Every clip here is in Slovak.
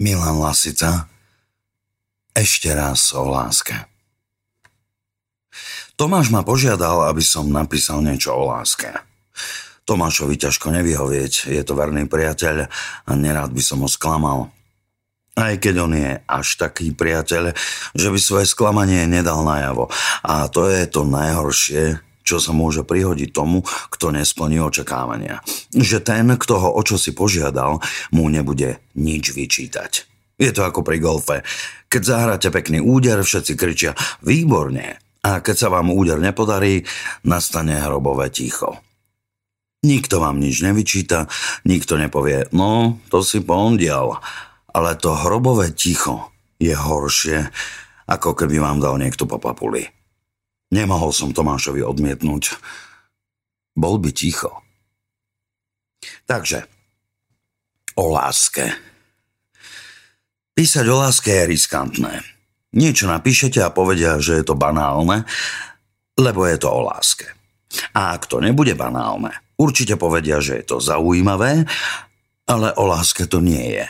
Milan Lasica Ešte raz o láske Tomáš ma požiadal, aby som napísal niečo o láske. Tomášovi ťažko nevyhovieť, je to verný priateľ a nerád by som ho sklamal. Aj keď on je až taký priateľ, že by svoje sklamanie nedal najavo. A to je to najhoršie, čo sa môže prihodiť tomu, kto nesplní očakávania. Že ten, kto ho o čo si požiadal, mu nebude nič vyčítať. Je to ako pri golfe. Keď zahráte pekný úder, všetci kričia výborne. A keď sa vám úder nepodarí, nastane hrobové ticho. Nikto vám nič nevyčíta, nikto nepovie, no, to si pondial. Ale to hrobové ticho je horšie, ako keby vám dal niekto po papuli. Nemohol som Tomášovi odmietnúť. Bol by ticho. Takže, o láske. Písať o láske je riskantné. Niečo napíšete a povedia, že je to banálne, lebo je to o láske. A ak to nebude banálne, určite povedia, že je to zaujímavé, ale o láske to nie je.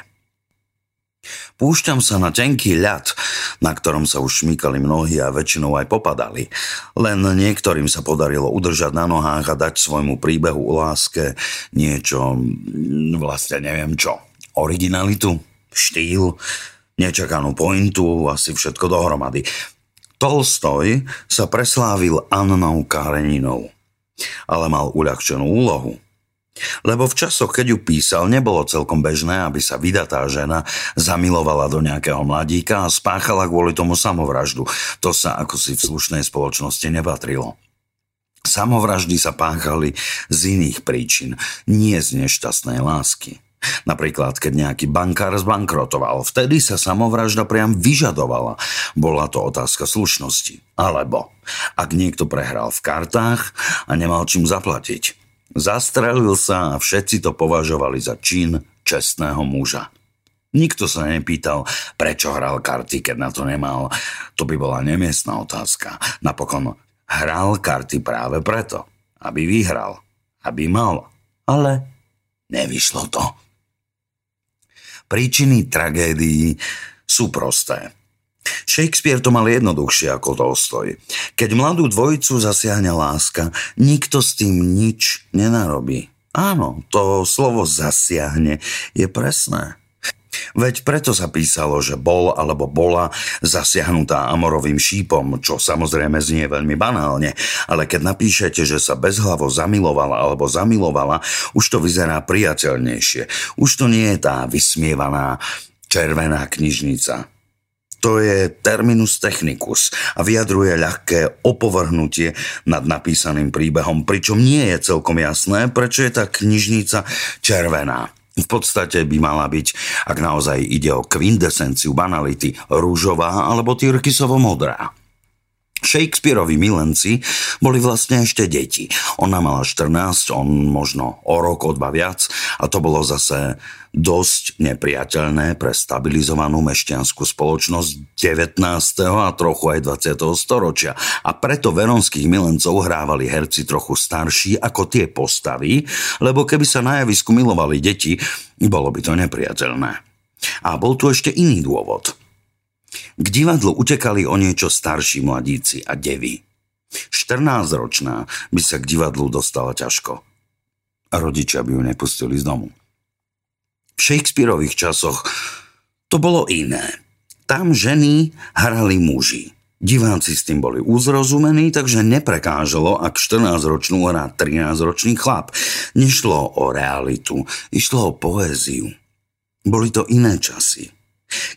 Púšťam sa na tenký ľad, na ktorom sa už šmýkali mnohí a väčšinou aj popadali. Len niektorým sa podarilo udržať na nohách a dať svojmu príbehu o láske niečo, vlastne neviem čo, originalitu, štýl, nečakanú pointu, asi všetko dohromady. Tolstoj sa preslávil Annou Kareninou, ale mal uľahčenú úlohu – lebo v časoch, keď ju písal, nebolo celkom bežné, aby sa vydatá žena zamilovala do nejakého mladíka a spáchala kvôli tomu samovraždu. To sa ako si v slušnej spoločnosti nepatrilo. Samovraždy sa páchali z iných príčin, nie z nešťastnej lásky. Napríklad, keď nejaký bankár zbankrotoval, vtedy sa samovražda priam vyžadovala. Bola to otázka slušnosti. Alebo, ak niekto prehral v kartách a nemal čím zaplatiť, Zastrelil sa a všetci to považovali za čin čestného muža. Nikto sa nepýtal, prečo hral karty, keď na to nemal. To by bola nemiestná otázka. Napokon hral karty práve preto, aby vyhral, aby mal. Ale nevyšlo to. Príčiny tragédií sú prosté. Shakespeare to mal jednoduchšie ako Tolstoj. Keď mladú dvojicu zasiahne láska, nikto s tým nič nenarobí. Áno, to slovo zasiahne je presné. Veď preto sa písalo, že bol alebo bola zasiahnutá amorovým šípom, čo samozrejme znie veľmi banálne, ale keď napíšete, že sa bezhlavo zamilovala alebo zamilovala, už to vyzerá priateľnejšie. Už to nie je tá vysmievaná červená knižnica. To je terminus technicus a vyjadruje ľahké opovrhnutie nad napísaným príbehom, pričom nie je celkom jasné, prečo je tá knižnica červená. V podstate by mala byť, ak naozaj ide o kvindesenciu banality, rúžová alebo tyrkisovo modrá. Shakespeareovi milenci boli vlastne ešte deti. Ona mala 14, on možno o rok, o dva viac a to bolo zase dosť nepriateľné pre stabilizovanú mešťanskú spoločnosť 19. a trochu aj 20. storočia. A preto veronských milencov hrávali herci trochu starší ako tie postavy, lebo keby sa na javisku milovali deti, bolo by to nepriateľné. A bol tu ešte iný dôvod – k divadlu utekali o niečo starší mladíci a devy. 14-ročná by sa k divadlu dostala ťažko. A rodičia by ju nepustili z domu. V Shakespeareových časoch to bolo iné. Tam ženy hrali muži. Diváci s tým boli uzrozumení, takže neprekážalo, ak 14-ročnú hrá 13-ročný chlap. Nešlo o realitu, išlo o poéziu. Boli to iné časy.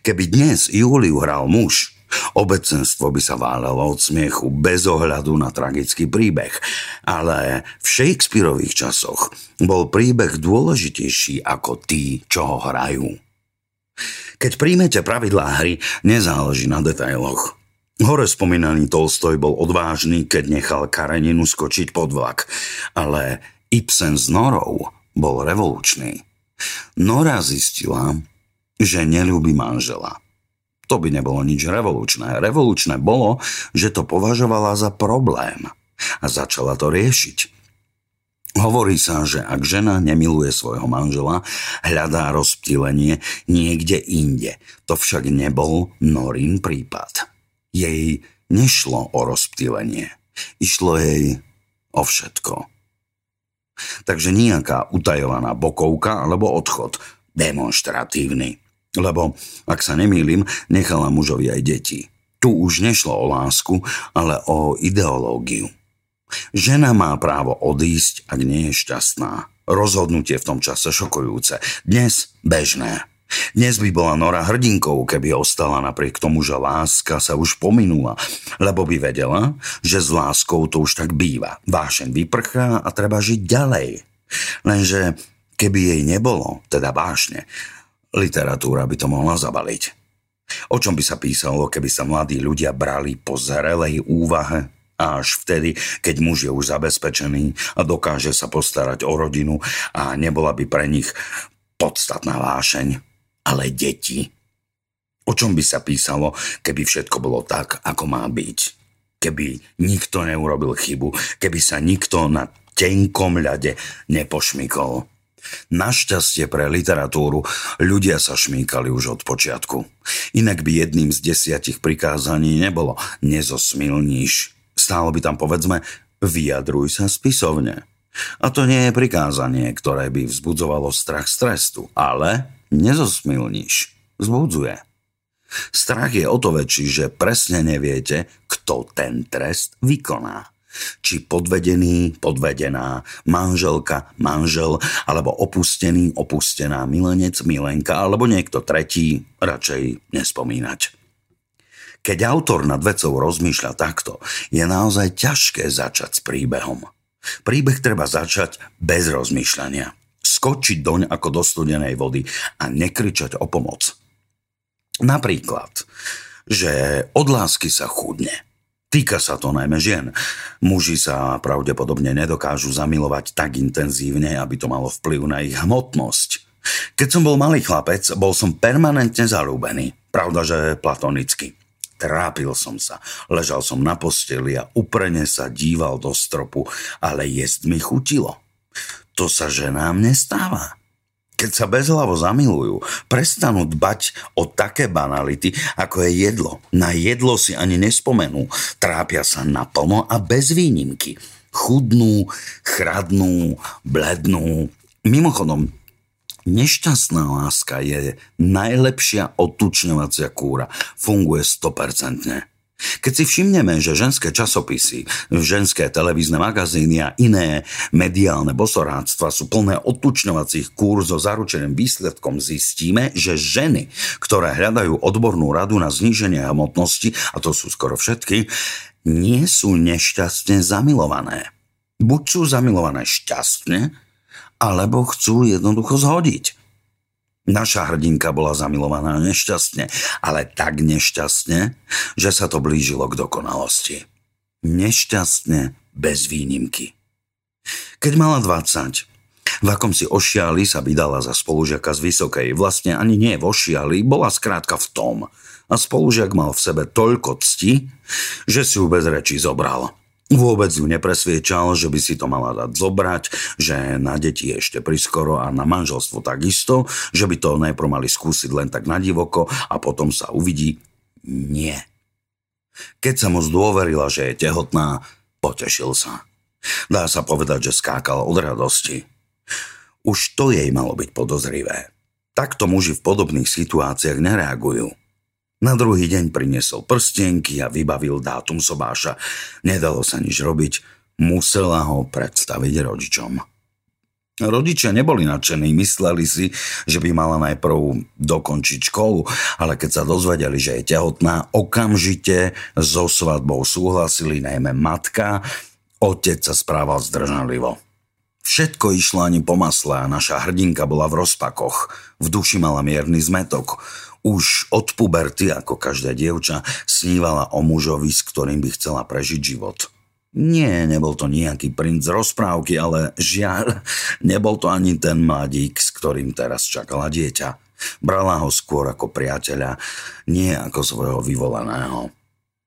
Keby dnes Júliu hral muž, obecenstvo by sa válalo od smiechu bez ohľadu na tragický príbeh. Ale v Shakespeareových časoch bol príbeh dôležitejší ako tí, čo ho hrajú. Keď príjmete pravidlá hry, nezáleží na detailoch. Hore spomínaný Tolstoj bol odvážny, keď nechal Kareninu skočiť pod vlak, ale Ibsen s Norou bol revolučný. Nora zistila, že nelúbi manžela. To by nebolo nič revolučné. Revolučné bolo, že to považovala za problém a začala to riešiť. Hovorí sa, že ak žena nemiluje svojho manžela, hľadá rozptýlenie niekde inde. To však nebol Norin prípad. Jej nešlo o rozptýlenie. Išlo jej o všetko. Takže nejaká utajovaná bokovka alebo odchod, demonstratívny. Lebo, ak sa nemýlim, nechala mužovi aj deti. Tu už nešlo o lásku, ale o ideológiu. Žena má právo odísť, ak nie je šťastná. Rozhodnutie v tom čase šokujúce. Dnes bežné. Dnes by bola Nora hrdinkou, keby ostala napriek tomu, že láska sa už pominula, lebo by vedela, že s láskou to už tak býva. Vášen vyprchá a treba žiť ďalej. Lenže keby jej nebolo, teda vášne, literatúra by to mohla zabaliť. O čom by sa písalo, keby sa mladí ľudia brali po zrelej úvahe až vtedy, keď muž je už zabezpečený a dokáže sa postarať o rodinu a nebola by pre nich podstatná vášeň, ale deti. O čom by sa písalo, keby všetko bolo tak, ako má byť? Keby nikto neurobil chybu, keby sa nikto na tenkom ľade nepošmykol. Našťastie pre literatúru ľudia sa šmíkali už od počiatku. Inak by jedným z desiatich prikázaní nebolo nezosmilníš. Stálo by tam povedzme vyjadruj sa spisovne. A to nie je prikázanie, ktoré by vzbudzovalo strach z trestu, ale nezosmilníš. Vzbudzuje. Strach je o to väčší, že presne neviete, kto ten trest vykoná. Či podvedený, podvedená, manželka, manžel, alebo opustený, opustená milenec, milenka, alebo niekto tretí, radšej nespomínať. Keď autor nad vecou rozmýšľa takto, je naozaj ťažké začať s príbehom. Príbeh treba začať bez rozmýšľania. Skočiť doň ako do studenej vody a nekričať o pomoc. Napríklad, že od lásky sa chudne – Týka sa to najmä žien. Muži sa pravdepodobne nedokážu zamilovať tak intenzívne, aby to malo vplyv na ich hmotnosť. Keď som bol malý chlapec, bol som permanentne zalúbený. Pravda, že platonicky. Trápil som sa, ležal som na posteli a uprene sa díval do stropu, ale jesť mi chutilo. To sa ženám nestáva keď sa bezhlavo zamilujú, prestanú dbať o také banality, ako je jedlo. Na jedlo si ani nespomenú. Trápia sa naplno a bez výnimky. Chudnú, chradnú, blednú. Mimochodom, nešťastná láska je najlepšia otučňovacia kúra. Funguje 100%. Keď si všimneme, že ženské časopisy, ženské televízne magazíny a iné mediálne bosoráctva sú plné odtučňovacích kúr so zaručeným výsledkom, zistíme, že ženy, ktoré hľadajú odbornú radu na zníženie hmotnosti, a to sú skoro všetky, nie sú nešťastne zamilované. Buď sú zamilované šťastne, alebo chcú jednoducho zhodiť. Naša hrdinka bola zamilovaná nešťastne, ale tak nešťastne, že sa to blížilo k dokonalosti. Nešťastne bez výnimky. Keď mala 20, v akom si ošiali sa vydala za spolužiaka z Vysokej. Vlastne ani nie v ošiali, bola skrátka v tom. A spolužiak mal v sebe toľko cti, že si ju bez rečí zobral. Vôbec ju nepresviečal, že by si to mala dať zobrať, že na deti ešte priskoro a na manželstvo takisto, že by to najprv mali skúsiť len tak na divoko a potom sa uvidí. Nie. Keď sa mu zdôverila, že je tehotná, potešil sa. Dá sa povedať, že skákal od radosti. Už to jej malo byť podozrivé. Takto muži v podobných situáciách nereagujú. Na druhý deň priniesol prstenky a vybavil dátum sobáša. Nedalo sa nič robiť, musela ho predstaviť rodičom. Rodičia neboli nadšení, mysleli si, že by mala najprv dokončiť školu, ale keď sa dozvedeli, že je tehotná, okamžite so svadbou súhlasili najmä matka, otec sa správal zdržanlivo. Všetko išlo ani po masle a naša hrdinka bola v rozpakoch. V duši mala mierny zmetok. Už od puberty, ako každá dievča, snívala o mužovi, s ktorým by chcela prežiť život. Nie, nebol to nejaký princ rozprávky, ale žiaľ, nebol to ani ten mladík, s ktorým teraz čakala dieťa. Brala ho skôr ako priateľa, nie ako svojho vyvolaného.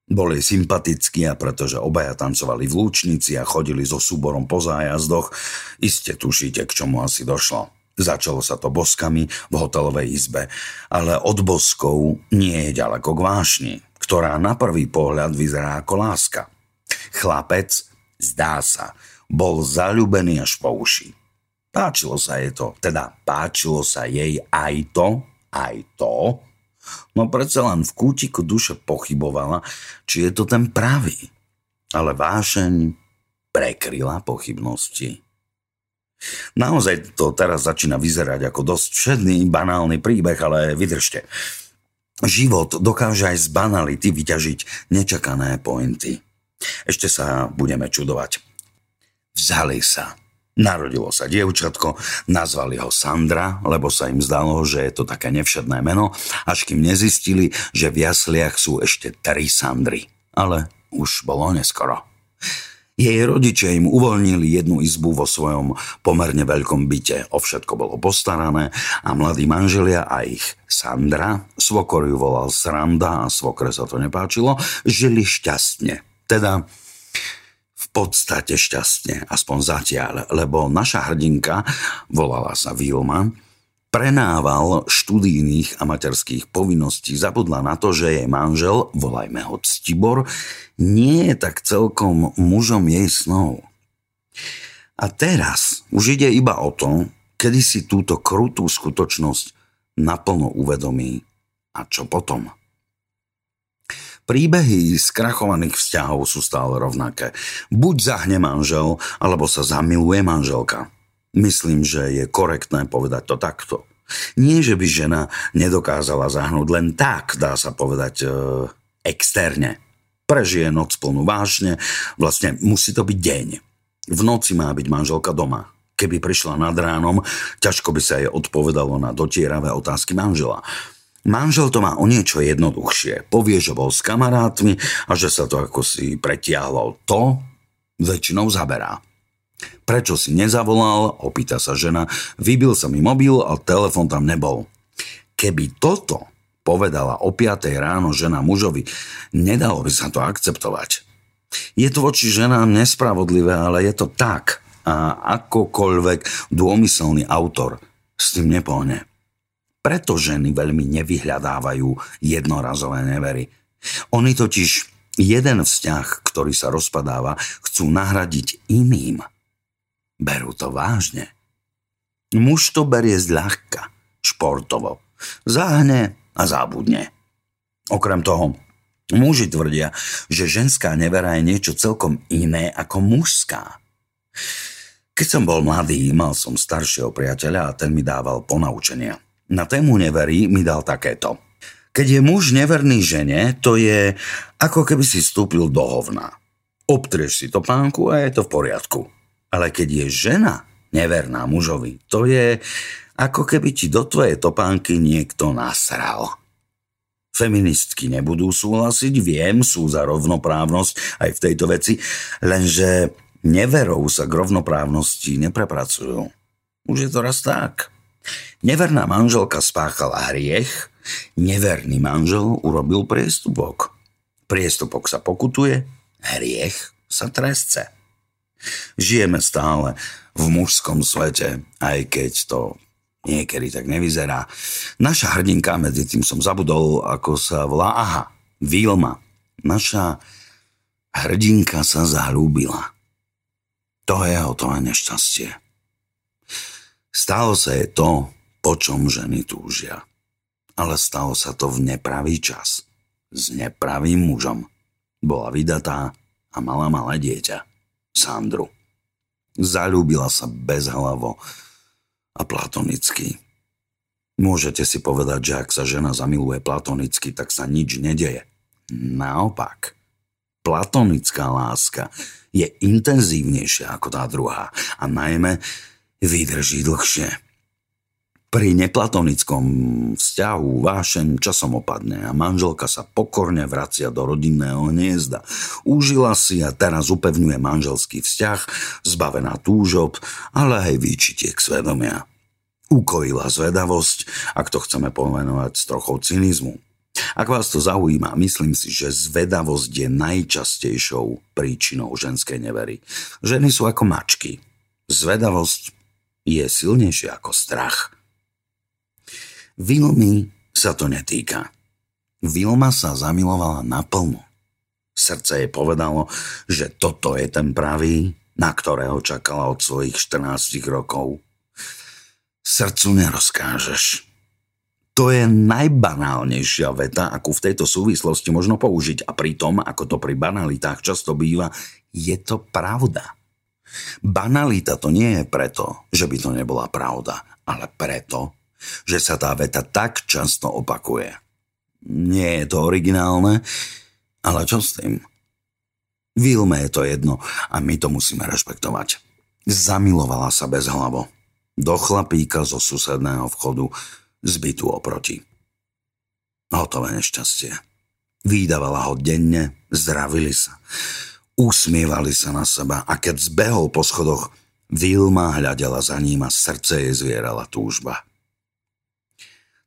Boli sympatickí a pretože obaja tancovali v lúčnici a chodili so súborom po zájazdoch, iste tušíte, k čomu asi došlo. Začalo sa to boskami v hotelovej izbe, ale od boskov nie je ďaleko k vášni, ktorá na prvý pohľad vyzerá ako láska. Chlapec, zdá sa, bol zalúbený až po uši. Páčilo sa jej to, teda páčilo sa jej aj to, aj to, No predsa len v kútiku duše pochybovala, či je to ten pravý. Ale vášeň prekryla pochybnosti. Naozaj to teraz začína vyzerať ako dosť všedný, banálny príbeh, ale vydržte. Život dokáže aj z banality vyťažiť nečakané pointy. Ešte sa budeme čudovať. Vzali sa Narodilo sa dievčatko, nazvali ho Sandra, lebo sa im zdalo, že je to také nevšedné meno, až kým nezistili, že v jasliach sú ešte tri Sandry. Ale už bolo neskoro. Jej rodičia im uvoľnili jednu izbu vo svojom pomerne veľkom byte. O všetko bolo postarané a mladí manželia a ich Sandra, svokor ju volal Sranda a svokre sa to nepáčilo, žili šťastne. Teda v podstate šťastne, aspoň zatiaľ, lebo naša hrdinka, volala sa Vilma, prenával študijných materských povinností, zabudla na to, že jej manžel, volajme ho Ctibor, nie je tak celkom mužom jej snov. A teraz už ide iba o to, kedy si túto krutú skutočnosť naplno uvedomí a čo potom. Príbehy skrachovaných vzťahov sú stále rovnaké. Buď zahne manžel, alebo sa zamiluje manželka. Myslím, že je korektné povedať to takto. Nie, že by žena nedokázala zahnúť len tak, dá sa povedať, e, externe. Prežije noc plnú vášne, vlastne musí to byť deň. V noci má byť manželka doma. Keby prišla nad ránom, ťažko by sa jej odpovedalo na dotieravé otázky manžela. Manžel to má o niečo jednoduchšie. Povie, že bol s kamarátmi a že sa to ako si pretiahlo. To väčšinou zaberá. Prečo si nezavolal? Opýta sa žena. Vybil sa mi mobil a telefon tam nebol. Keby toto povedala o 5 ráno žena mužovi, nedalo by sa to akceptovať. Je to voči ženám nespravodlivé, ale je to tak. A akokoľvek dômyselný autor s tým nepohne. Preto ženy veľmi nevyhľadávajú jednorazové nevery. Oni totiž jeden vzťah, ktorý sa rozpadáva, chcú nahradiť iným. Berú to vážne. Muž to berie zľahka, športovo. Zahne a zábudne. Okrem toho, muži tvrdia, že ženská nevera je niečo celkom iné ako mužská. Keď som bol mladý, mal som staršieho priateľa a ten mi dával ponaučenia. Na tému neverí mi dal takéto. Keď je muž neverný žene, to je ako keby si vstúpil do hovna. Obtrieš si topánku a je to v poriadku. Ale keď je žena neverná mužovi, to je ako keby ti do tvojej topánky niekto nasral. Feministky nebudú súhlasiť, viem, sú za rovnoprávnosť aj v tejto veci, lenže neverou sa k rovnoprávnosti neprepracujú. Už je to raz tak. Neverná manželka spáchala hriech, neverný manžel urobil priestupok. Priestupok sa pokutuje, hriech sa trestce. Žijeme stále v mužskom svete, aj keď to niekedy tak nevyzerá. Naša hrdinka, medzi tým som zabudol, ako sa volá, aha, Vilma. Naša hrdinka sa zalúbila. To je o to nešťastie. Stalo sa je to, po čom ženy túžia. Ale stalo sa to v nepravý čas. S nepravým mužom. Bola vydatá a mala malé dieťa. Sandru. Zalúbila sa bezhlavo a platonicky. Môžete si povedať, že ak sa žena zamiluje platonicky, tak sa nič nedeje. Naopak. Platonická láska je intenzívnejšia ako tá druhá a najmä vydrží dlhšie. Pri neplatonickom vzťahu vášeň časom opadne a manželka sa pokorne vracia do rodinného hniezda. Užila si a teraz upevňuje manželský vzťah, zbavená túžob, ale aj výčitiek svedomia. Ukojila zvedavosť, ak to chceme pomenovať s trochou cynizmu. Ak vás to zaujíma, myslím si, že zvedavosť je najčastejšou príčinou ženskej nevery. Ženy sú ako mačky. Zvedavosť je silnejšia ako strach. Vilmy sa to netýka. Vilma sa zamilovala naplno. Srdce jej povedalo, že toto je ten pravý, na ktorého čakala od svojich 14 rokov. Srdcu nerozkážeš. To je najbanálnejšia veta, akú v tejto súvislosti možno použiť a pritom, ako to pri banalitách často býva, je to pravda. Banalita to nie je preto, že by to nebola pravda, ale preto, že sa tá veta tak často opakuje. Nie je to originálne, ale čo s tým? Vilme je to jedno a my to musíme rešpektovať. Zamilovala sa bez hlavo. Do chlapíka zo susedného vchodu z bytu oproti. Hotové nešťastie. Výdavala ho denne, zdravili sa. Usmievali sa na seba a keď zbehol po schodoch, Vilma hľadela za ním a srdce jej zvierala túžba.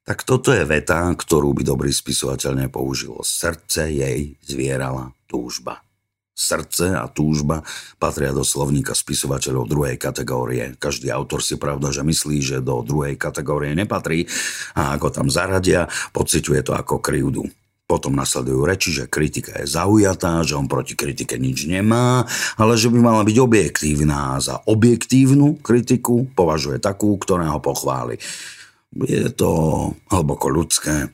Tak toto je veta, ktorú by dobrý spisovateľ nepoužil. Srdce jej zvierala túžba. Srdce a túžba patria do slovníka spisovateľov druhej kategórie. Každý autor si pravda, že myslí, že do druhej kategórie nepatrí a ako tam zaradia, pociťuje to ako krivdu. Potom nasledujú reči, že kritika je zaujatá, že on proti kritike nič nemá, ale že by mala byť objektívna. Za objektívnu kritiku považuje takú, ktorá ho pochváli. Je to hlboko ľudské,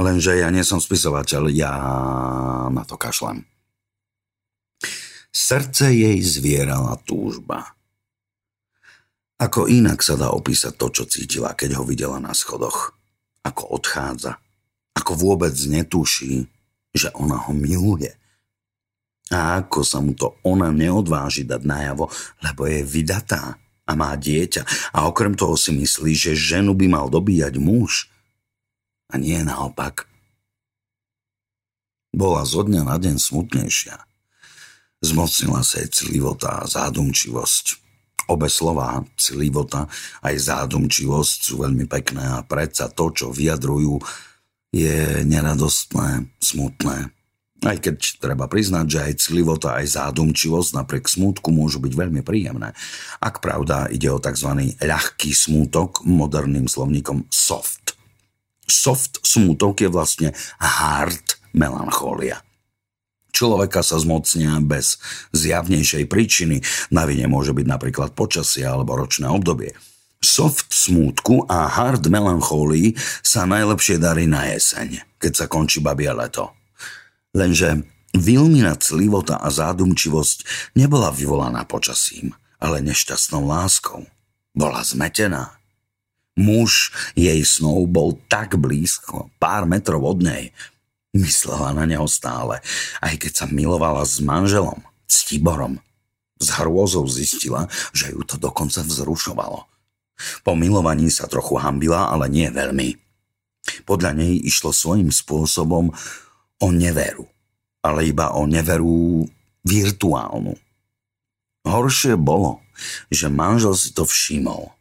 lenže ja nie som spisovateľ, ja na to kašlem. Srdce jej zvierala túžba. Ako inak sa dá opísať to, čo cítila, keď ho videla na schodoch. Ako odchádza. Ako vôbec netuší, že ona ho miluje. A ako sa mu to ona neodváži dať najavo, lebo je vydatá a má dieťa a okrem toho si myslí, že ženu by mal dobíjať muž. A nie naopak. Bola zo dňa na deň smutnejšia. Zmocnila sa jej clivota a zádumčivosť. Obe slová, clivota aj zádumčivosť sú veľmi pekné a predsa to, čo vyjadrujú, je neradostné, smutné aj keď treba priznať, že aj clivota, aj zádumčivosť napriek smútku môžu byť veľmi príjemné. Ak pravda ide o tzv. ľahký smútok, moderným slovníkom soft. Soft smútok je vlastne hard melancholia. Človeka sa zmocnia bez zjavnejšej príčiny. Na vine môže byť napríklad počasie alebo ročné obdobie. Soft smútku a hard melancholii sa najlepšie darí na jeseň, keď sa končí babia leto. Lenže Vilmina clivota a zádumčivosť nebola vyvolaná počasím, ale nešťastnou láskou. Bola zmetená. Muž jej snov bol tak blízko, pár metrov od nej. Myslela na neho stále, aj keď sa milovala s manželom, s Tiborom. S hrôzou zistila, že ju to dokonca vzrušovalo. Po milovaní sa trochu hambila, ale nie veľmi. Podľa nej išlo svojím spôsobom o neveru, ale iba o neveru virtuálnu. Horšie bolo, že manžel si to všimol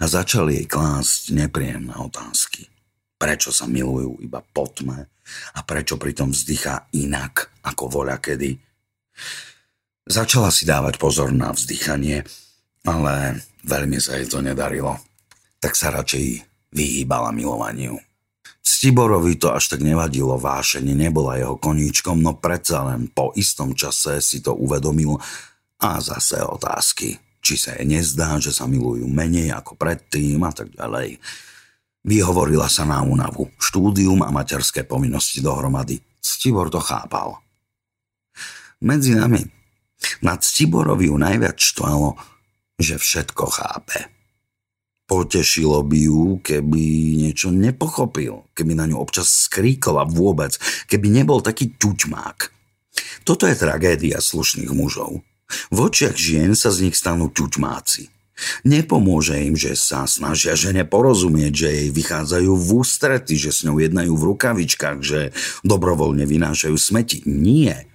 a začal jej klásť nepríjemné otázky. Prečo sa milujú iba po a prečo pritom vzdychá inak ako voľa kedy. Začala si dávať pozor na vzdychanie, ale veľmi sa jej to nedarilo. Tak sa radšej vyhýbala milovaniu. Ctiborovi to až tak nevadilo, vášenie nebola jeho koníčkom, no predsa len po istom čase si to uvedomil a zase otázky. Či sa jej nezdá, že sa milujú menej ako predtým a tak ďalej. Vyhovorila sa na únavu, štúdium a materské povinnosti dohromady. Ctibor to chápal. Medzi nami, na Ctiborovi ju najviac štvalo, že všetko chápe. Potešilo by ju, keby niečo nepochopil, keby na ňu občas skríkol a vôbec, keby nebol taký ťuťmák. Toto je tragédia slušných mužov. V očiach žien sa z nich stanú ťuťmáci. Nepomôže im, že sa snažia žene porozumieť, že jej vychádzajú v ústrety, že s ňou jednajú v rukavičkách, že dobrovoľne vynášajú smeti. Nie.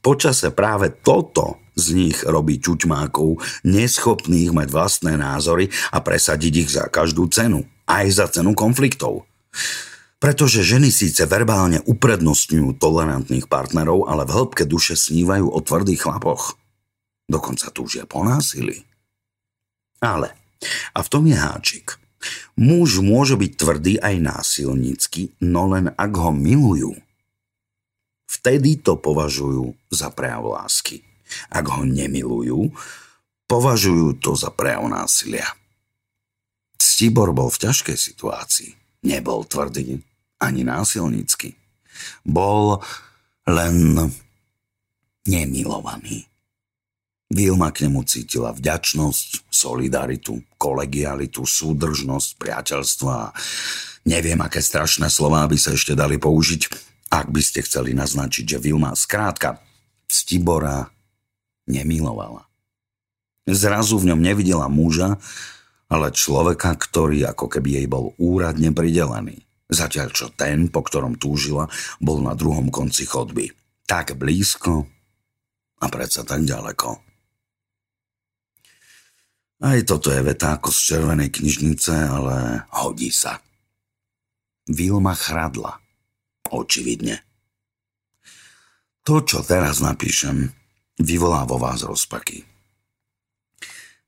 Počase práve toto z nich robí ťuťmákov, neschopných mať vlastné názory a presadiť ich za každú cenu, aj za cenu konfliktov. Pretože ženy síce verbálne uprednostňujú tolerantných partnerov, ale v hĺbke duše snívajú o tvrdých chlapoch. Dokonca túžia po násilí. Ale, a v tom je háčik, muž môže byť tvrdý aj násilnícky, no len ak ho milujú. Vtedy to považujú za prejav lásky. Ak ho nemilujú, považujú to za prejav násilia. Ctibor bol v ťažkej situácii. Nebol tvrdý ani násilnícky. Bol len nemilovaný. Vilma k nemu cítila vďačnosť, solidaritu, kolegialitu, súdržnosť, priateľstva. Neviem, aké strašné slová by sa ešte dali použiť, ak by ste chceli naznačiť, že Vilma skrátka Stibora nemilovala. Zrazu v ňom nevidela muža, ale človeka, ktorý ako keby jej bol úradne pridelený. Zatiaľ čo ten, po ktorom túžila, bol na druhom konci chodby. Tak blízko a predsa tak ďaleko. Aj toto je veta ako z červenej knižnice, ale hodí sa. Vilma chradla. Očividne. To, čo teraz napíšem, vyvolá vo vás rozpaky.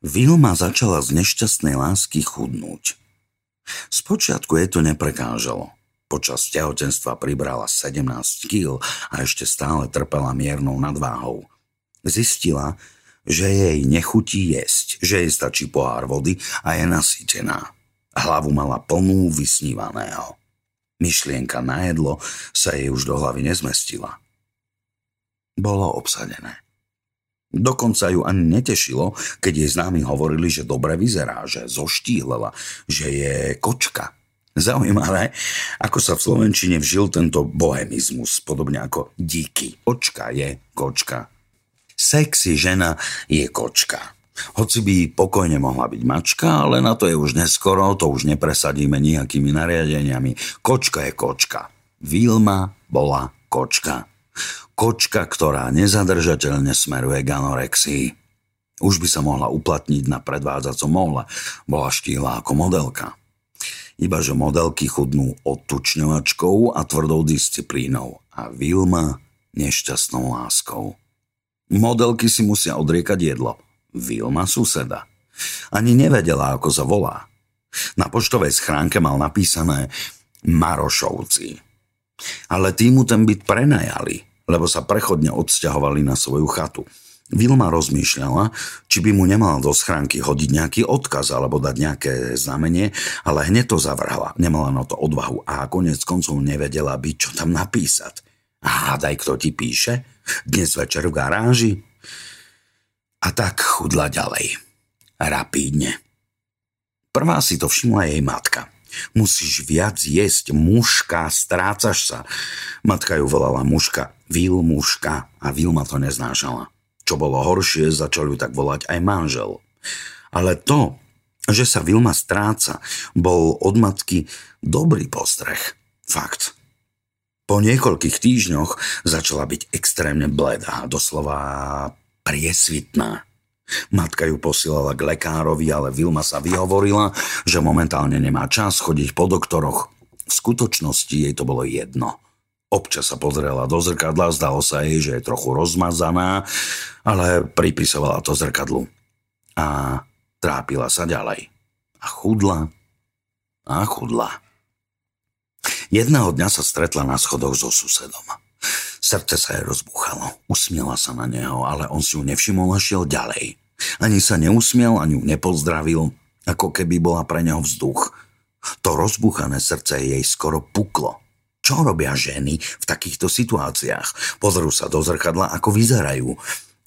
Vilma začala z nešťastnej lásky chudnúť. Spočiatku jej to neprekážalo. Počas tehotenstva pribrala 17 kg a ešte stále trpela miernou nadváhou. Zistila, že jej nechutí jesť, že jej stačí pohár vody a je nasýtená. Hlavu mala plnú vysnívaného. Myšlienka na jedlo sa jej už do hlavy nezmestila. Bolo obsadené. Dokonca ju ani netešilo, keď jej známi hovorili, že dobre vyzerá, že zoštíhlela, že je kočka. Zaujímavé, ako sa v Slovenčine vžil tento bohemizmus, podobne ako díky. Kočka je kočka. Sexy žena je kočka. Hoci by pokojne mohla byť mačka, ale na to je už neskoro, to už nepresadíme nejakými nariadeniami. Kočka je kočka. Vilma bola kočka. Kočka, ktorá nezadržateľne smeruje k anorexii. Už by sa mohla uplatniť na predvádzacom mohle. Bola štíla ako modelka. Ibaže modelky chudnú odtučňovačkou a tvrdou disciplínou a Vilma nešťastnou láskou. Modelky si musia odriekať jedlo. Vilma suseda. Ani nevedela, ako sa volá. Na poštovej schránke mal napísané Marošovci. Ale týmu ten byt prenajali lebo sa prechodne odsťahovali na svoju chatu. Vilma rozmýšľala, či by mu nemala do schránky hodiť nejaký odkaz alebo dať nejaké znamenie, ale hneď to zavrhla. Nemala na to odvahu a konec koncov nevedela by, čo tam napísať. A hádaj, kto ti píše? Dnes večer v garáži? A tak chudla ďalej. Rapídne. Prvá si to všimla jej matka – Musíš viac jesť, muška, strácaš sa. Matka ju volala muška, Vil muška a Vilma to neznášala. Čo bolo horšie, začal ju tak volať aj manžel. Ale to, že sa Vilma stráca, bol od matky dobrý postreh. Fakt. Po niekoľkých týždňoch začala byť extrémne bledá, doslova priesvitná. Matka ju posielala k lekárovi, ale Vilma sa vyhovorila, že momentálne nemá čas chodiť po doktoroch. V skutočnosti jej to bolo jedno. Občas sa pozrela do zrkadla, zdalo sa jej, že je trochu rozmazaná, ale pripisovala to zrkadlu. A trápila sa ďalej. A chudla. A chudla. Jedného dňa sa stretla na schodoch so susedom. Srdce sa jej rozbúchalo. Usmiela sa na neho, ale on si ju nevšimol a šiel ďalej. Ani sa neusmiel, ani ju nepozdravil, ako keby bola pre neho vzduch. To rozbúchané srdce jej skoro puklo. Čo robia ženy v takýchto situáciách? Pozrú sa do zrkadla, ako vyzerajú.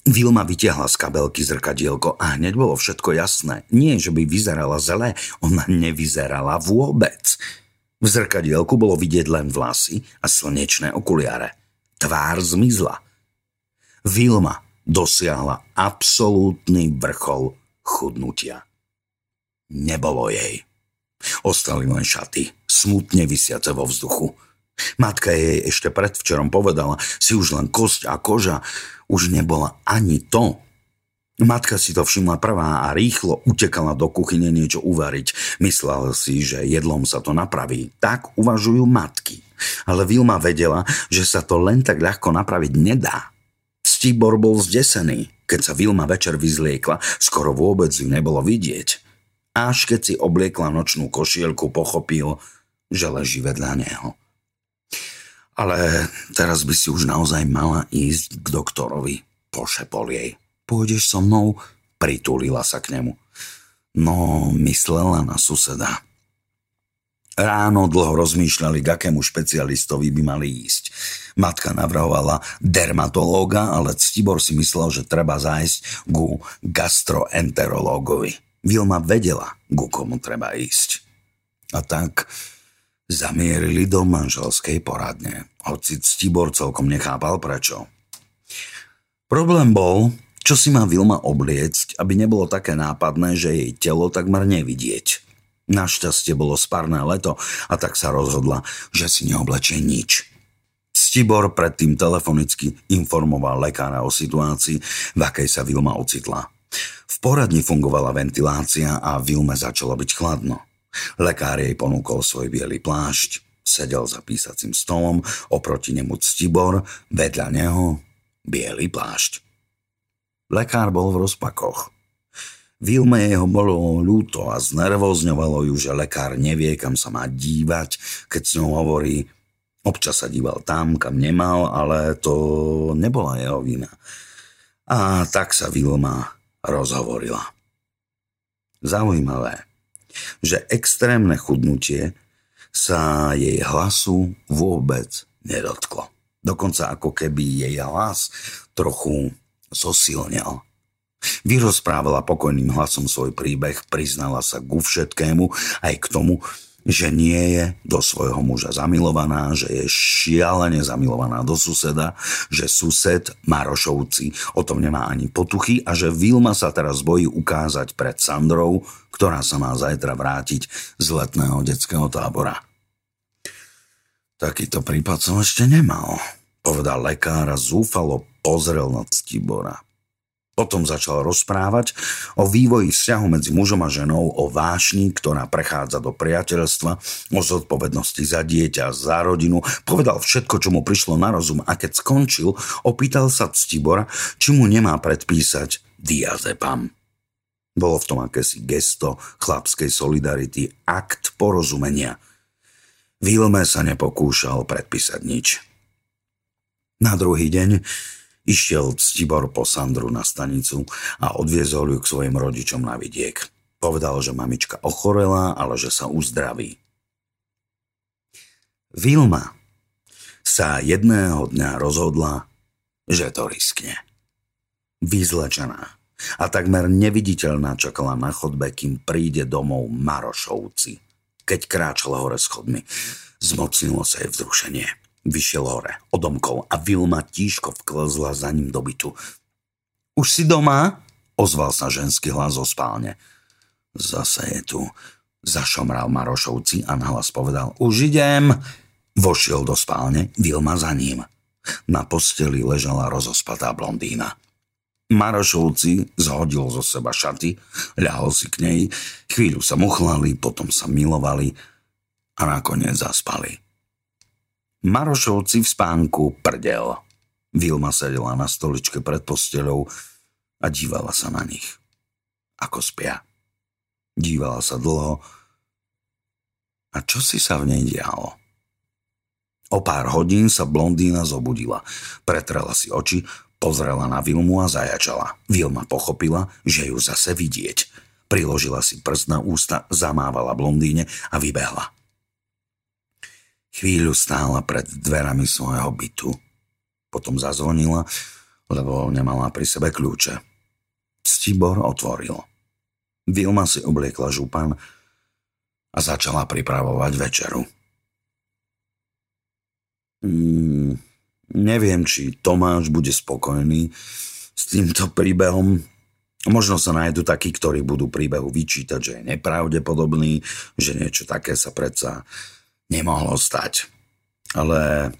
Vilma vytiahla z kabelky zrkadielko a hneď bolo všetko jasné. Nie, že by vyzerala zle, ona nevyzerala vôbec. V zrkadielku bolo vidieť len vlasy a slnečné okuliare. Tvár zmizla. Vilma dosiahla absolútny vrchol chudnutia. Nebolo jej. Ostali len šaty, smutne vysiace vo vzduchu. Matka jej ešte predvčerom povedala, si už len kosť a koža, už nebola ani to. Matka si to všimla prvá a rýchlo utekala do kuchyne niečo uvariť. Myslela si, že jedlom sa to napraví. Tak uvažujú matky. Ale Vilma vedela, že sa to len tak ľahko napraviť nedá. Stibor bol zdesený. Keď sa Vilma večer vyzliekla, skoro vôbec ju nebolo vidieť. Až keď si obliekla nočnú košielku, pochopil, že leží vedľa neho. Ale teraz by si už naozaj mala ísť k doktorovi, pošepol jej. Pôjdeš so mnou? Pritulila sa k nemu. No, myslela na suseda. Ráno dlho rozmýšľali, k akému špecialistovi by mali ísť. Matka navrhovala dermatológa, ale Ctibor si myslel, že treba zájsť ku gastroenterológovi. Vilma vedela, ku komu treba ísť. A tak zamierili do manželskej poradne, hoci Ctibor celkom nechápal prečo. Problém bol, čo si má Vilma obliecť, aby nebolo také nápadné, že jej telo takmer nevidieť. Našťastie bolo spárne leto a tak sa rozhodla, že si neoblečie nič. Stibor predtým telefonicky informoval lekára o situácii, v akej sa Vilma ocitla. V poradni fungovala ventilácia a Vilme začalo byť chladno. Lekár jej ponúkol svoj biely plášť, sedel za písacím stolom, oproti nemu Ctibor, vedľa neho biely plášť. Lekár bol v rozpakoch. Vilme jeho bolo ľúto a znervozňovalo ju, že lekár nevie, kam sa má dívať, keď s ňou hovorí. Občas sa díval tam, kam nemal, ale to nebola jeho vina. A tak sa Vilma rozhovorila. Zaujímavé, že extrémne chudnutie sa jej hlasu vôbec nedotklo. Dokonca ako keby jej hlas trochu zosilnel. Vyrozprávala pokojným hlasom svoj príbeh, priznala sa ku všetkému, aj k tomu, že nie je do svojho muža zamilovaná, že je šialene zamilovaná do suseda, že sused Marošovci o tom nemá ani potuchy a že Vilma sa teraz bojí ukázať pred Sandrou, ktorá sa má zajtra vrátiť z letného detského tábora. Takýto prípad som ešte nemal, povedal lekár a zúfalo pozrel na Ctibora. Potom začal rozprávať o vývoji vzťahu medzi mužom a ženou, o vášni, ktorá prechádza do priateľstva, o zodpovednosti za dieťa, za rodinu. Povedal všetko, čo mu prišlo na rozum a keď skončil, opýtal sa Ctibora, či mu nemá predpísať diazepam. Bolo v tom akési gesto chlapskej solidarity, akt porozumenia. Vilme sa nepokúšal predpísať nič. Na druhý deň Išiel Ctibor po Sandru na stanicu a odviezol ju k svojim rodičom na vidiek. Povedal, že mamička ochorela, ale že sa uzdraví. Vilma sa jedného dňa rozhodla, že to riskne. Vyzlečená a takmer neviditeľná čakala na chodbe, kým príde domov Marošovci. Keď kráčala hore schodmi, zmocnilo sa jej vzrušenie. Vyšiel hore, odomkol a Vilma tížko vklzla za ním do bytu. Už si doma? Ozval sa ženský hlas zo spálne. Zase je tu. Zašomral Marošovci a nahlas povedal Už idem. Vošiel do spálne, Vilma za ním. Na posteli ležala rozospatá blondína. Marošovci zhodil zo seba šaty, ľahol si k nej, chvíľu sa muchlali, potom sa milovali a nakoniec zaspali. Marošovci v spánku prdel. Vilma sedela na stoličke pred posteľou a dívala sa na nich. Ako spia. Dívala sa dlho. A čo si sa v nej dialo? O pár hodín sa blondína zobudila. Pretrela si oči, pozrela na Vilmu a zajačala. Vilma pochopila, že ju zase vidieť. Priložila si prst na ústa, zamávala blondíne a vybehla. Chvíľu stála pred dverami svojho bytu. Potom zazvonila, lebo nemala pri sebe kľúče. Stibor otvoril. Vilma si obliekla župan a začala pripravovať večeru. Mm, neviem, či Tomáš bude spokojný s týmto príbehom. Možno sa nájdu takí, ktorí budú príbehu vyčítať, že je nepravdepodobný, že niečo také sa predsa nemohlo stať. Ale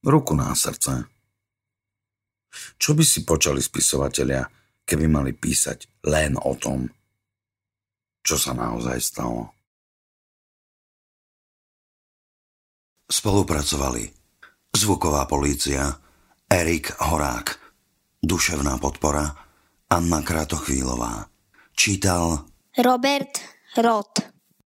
ruku na srdce. Čo by si počali spisovatelia, keby mali písať len o tom, čo sa naozaj stalo. Spolupracovali zvuková polícia, Erik Horák, duševná podpora, Anna Kratochvílová. Čítal Robert Roth.